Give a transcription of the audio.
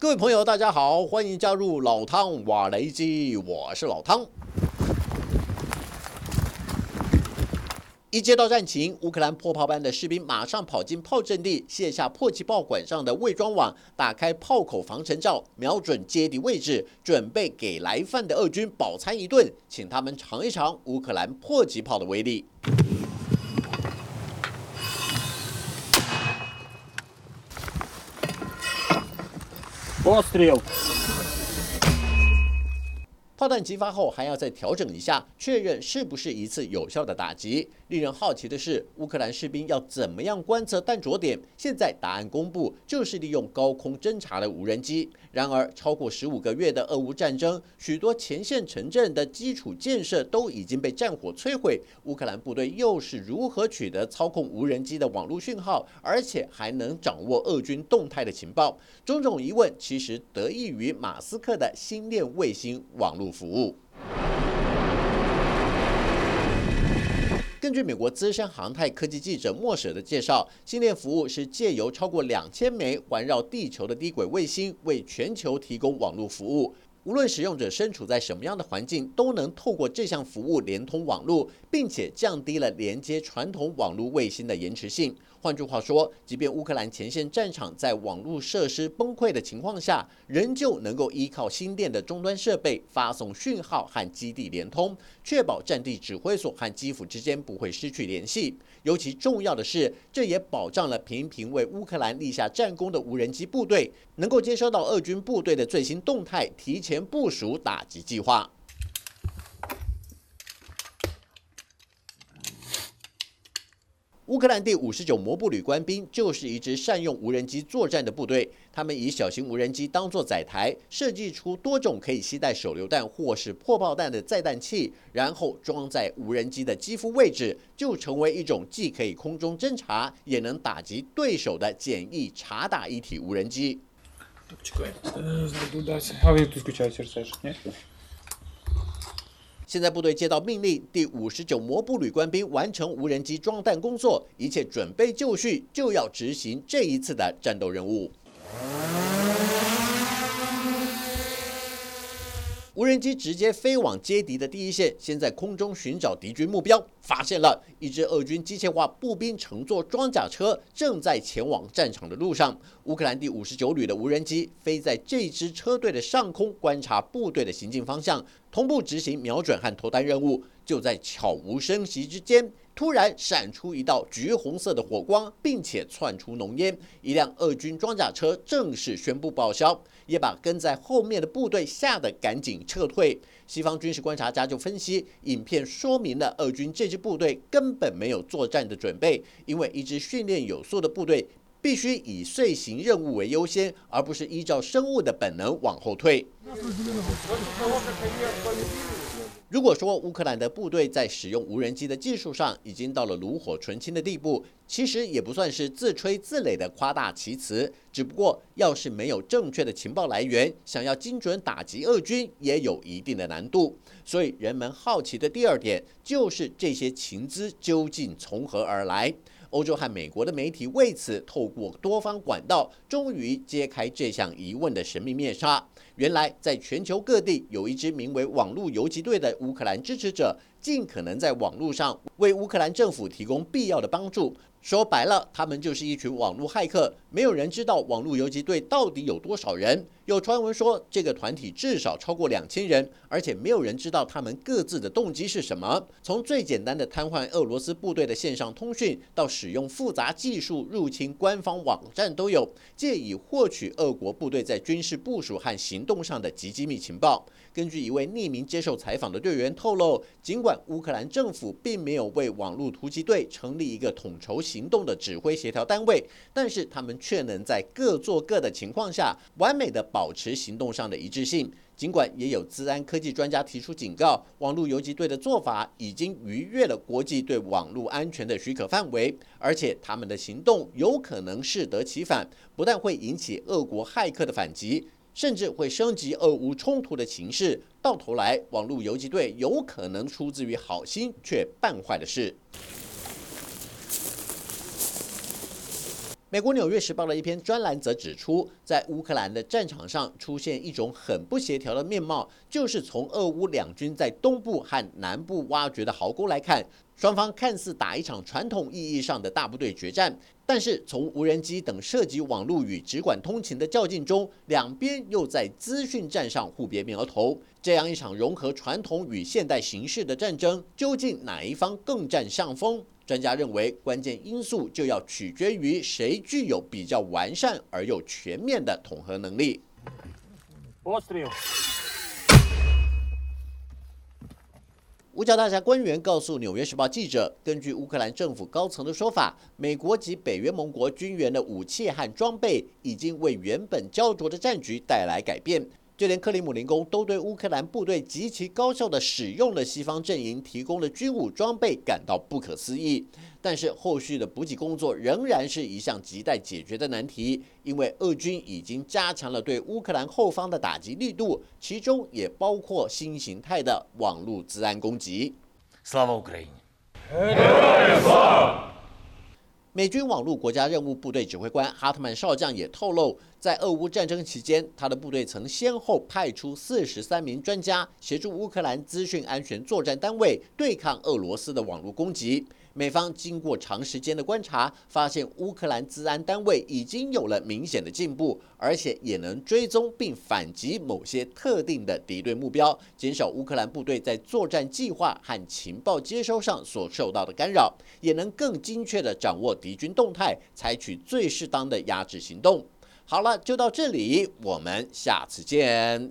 各位朋友，大家好，欢迎加入老汤瓦雷基，我是老汤。一接到战情，乌克兰破炮班的士兵马上跑进炮阵地，卸下迫击炮管上的伪装网，打开炮口防尘罩，瞄准接敌位置，准备给来犯的俄军饱餐一顿，请他们尝一尝乌克兰迫击炮的威力。Постріл! 炮弹击发后还要再调整一下，确认是不是一次有效的打击。令人好奇的是，乌克兰士兵要怎么样观测弹着点？现在答案公布，就是利用高空侦察的无人机。然而，超过十五个月的俄乌战争，许多前线城镇的基础建设都已经被战火摧毁。乌克兰部队又是如何取得操控无人机的网络讯号，而且还能掌握俄军动态的情报？种种疑问其实得益于马斯克的星链卫星网络服务。根据美国资深航太科技记者莫舍的介绍，星链服务是借由超过两千枚环绕地球的低轨卫星，为全球提供网络服务。无论使用者身处在什么样的环境，都能透过这项服务连通网络，并且降低了连接传统网络卫星的延迟性。换句话说，即便乌克兰前线战场在网络设施崩溃的情况下，仍旧能够依靠新店的终端设备发送讯号和基地连通，确保战地指挥所和基辅之间不会失去联系。尤其重要的是，这也保障了频频为乌克兰立下战功的无人机部队能够接收到俄军部队的最新动态，提前部署打击计划。乌克兰第五十九摩步旅官兵就是一支善用无人机作战的部队。他们以小型无人机当作载台，设计出多种可以携带手榴弹或是破炮弹的载弹器，然后装在无人机的机腹位置，就成为一种既可以空中侦察，也能打击对手的简易察打一体无人机。现在部队接到命令，第五十九摩步旅官兵完成无人机装弹工作，一切准备就绪，就要执行这一次的战斗任务。无人机直接飞往接敌的第一线，先在空中寻找敌军目标，发现了一支俄军机械化步兵乘坐装甲车，正在前往战场的路上。乌克兰第五十九旅的无人机飞在这支车队的上空，观察部队的行进方向，同步执行瞄准和投弹任务。就在悄无声息之间。突然闪出一道橘红色的火光，并且窜出浓烟，一辆俄军装甲车正式宣布报销，也把跟在后面的部队吓得赶紧撤退。西方军事观察家就分析，影片说明了俄军这支部队根本没有作战的准备，因为一支训练有素的部队必须以遂行任务为优先，而不是依照生物的本能往后退。如果说乌克兰的部队在使用无人机的技术上已经到了炉火纯青的地步，其实也不算是自吹自擂的夸大其词。只不过，要是没有正确的情报来源，想要精准打击俄军也有一定的难度。所以，人们好奇的第二点就是这些情资究竟从何而来？欧洲和美国的媒体为此透过多方管道，终于揭开这项疑问的神秘面纱。原来，在全球各地有一支名为“网络游击队”的乌克兰支持者，尽可能在网络上为乌克兰政府提供必要的帮助。说白了，他们就是一群网络骇客。没有人知道网络游击队到底有多少人。有传闻说，这个团体至少超过两千人，而且没有人知道他们各自的动机是什么。从最简单的瘫痪俄罗斯部队的线上通讯，到使用复杂技术入侵官方网站都有，借以获取俄国部队在军事部署和行动上的极机密情报。根据一位匿名接受采访的队员透露，尽管乌克兰政府并没有为网络突击队成立一个统筹行动的指挥协调单位，但是他们却能在各做各的情况下，完美的保持行动上的一致性。尽管也有资安科技专家提出警告，网络游击队的做法已经逾越了国际对网络安全的许可范围，而且他们的行动有可能适得其反，不但会引起俄国骇客的反击。甚至会升级俄乌冲突的情势，到头来，网络游击队有可能出自于好心却办坏的事。美国《纽约时报》的一篇专栏则指出，在乌克兰的战场上出现一种很不协调的面貌，就是从俄乌两军在东部和南部挖掘的壕沟来看，双方看似打一场传统意义上的大部队决战，但是从无人机等涉及网络与直管通勤的较劲中，两边又在资讯战上互别苗头。这样一场融合传统与现代形式的战争，究竟哪一方更占上风？专家认为，关键因素就要取决于谁具有比较完善而又全面的统合能力。五角大厦官员告诉《纽约时报》记者，根据乌克兰政府高层的说法，美国及北约盟国军援的武器和装备已经为原本焦灼的战局带来改变。就连克里姆林宫都对乌克兰部队极其高效的使用了西方阵营提供的军武装备感到不可思议，但是后续的补给工作仍然是一项亟待解决的难题，因为俄军已经加强了对乌克兰后方的打击力度，其中也包括新形态的网络治安攻击。美军网络国家任务部队指挥官哈特曼少将也透露，在俄乌战争期间，他的部队曾先后派出四十三名专家协助乌克兰资讯安全作战单位对抗俄罗斯的网络攻击。美方经过长时间的观察，发现乌克兰治安单位已经有了明显的进步，而且也能追踪并反击某些特定的敌对目标，减少乌克兰部队在作战计划和情报接收上所受到的干扰，也能更精确地掌握敌军动态，采取最适当的压制行动。好了，就到这里，我们下次见。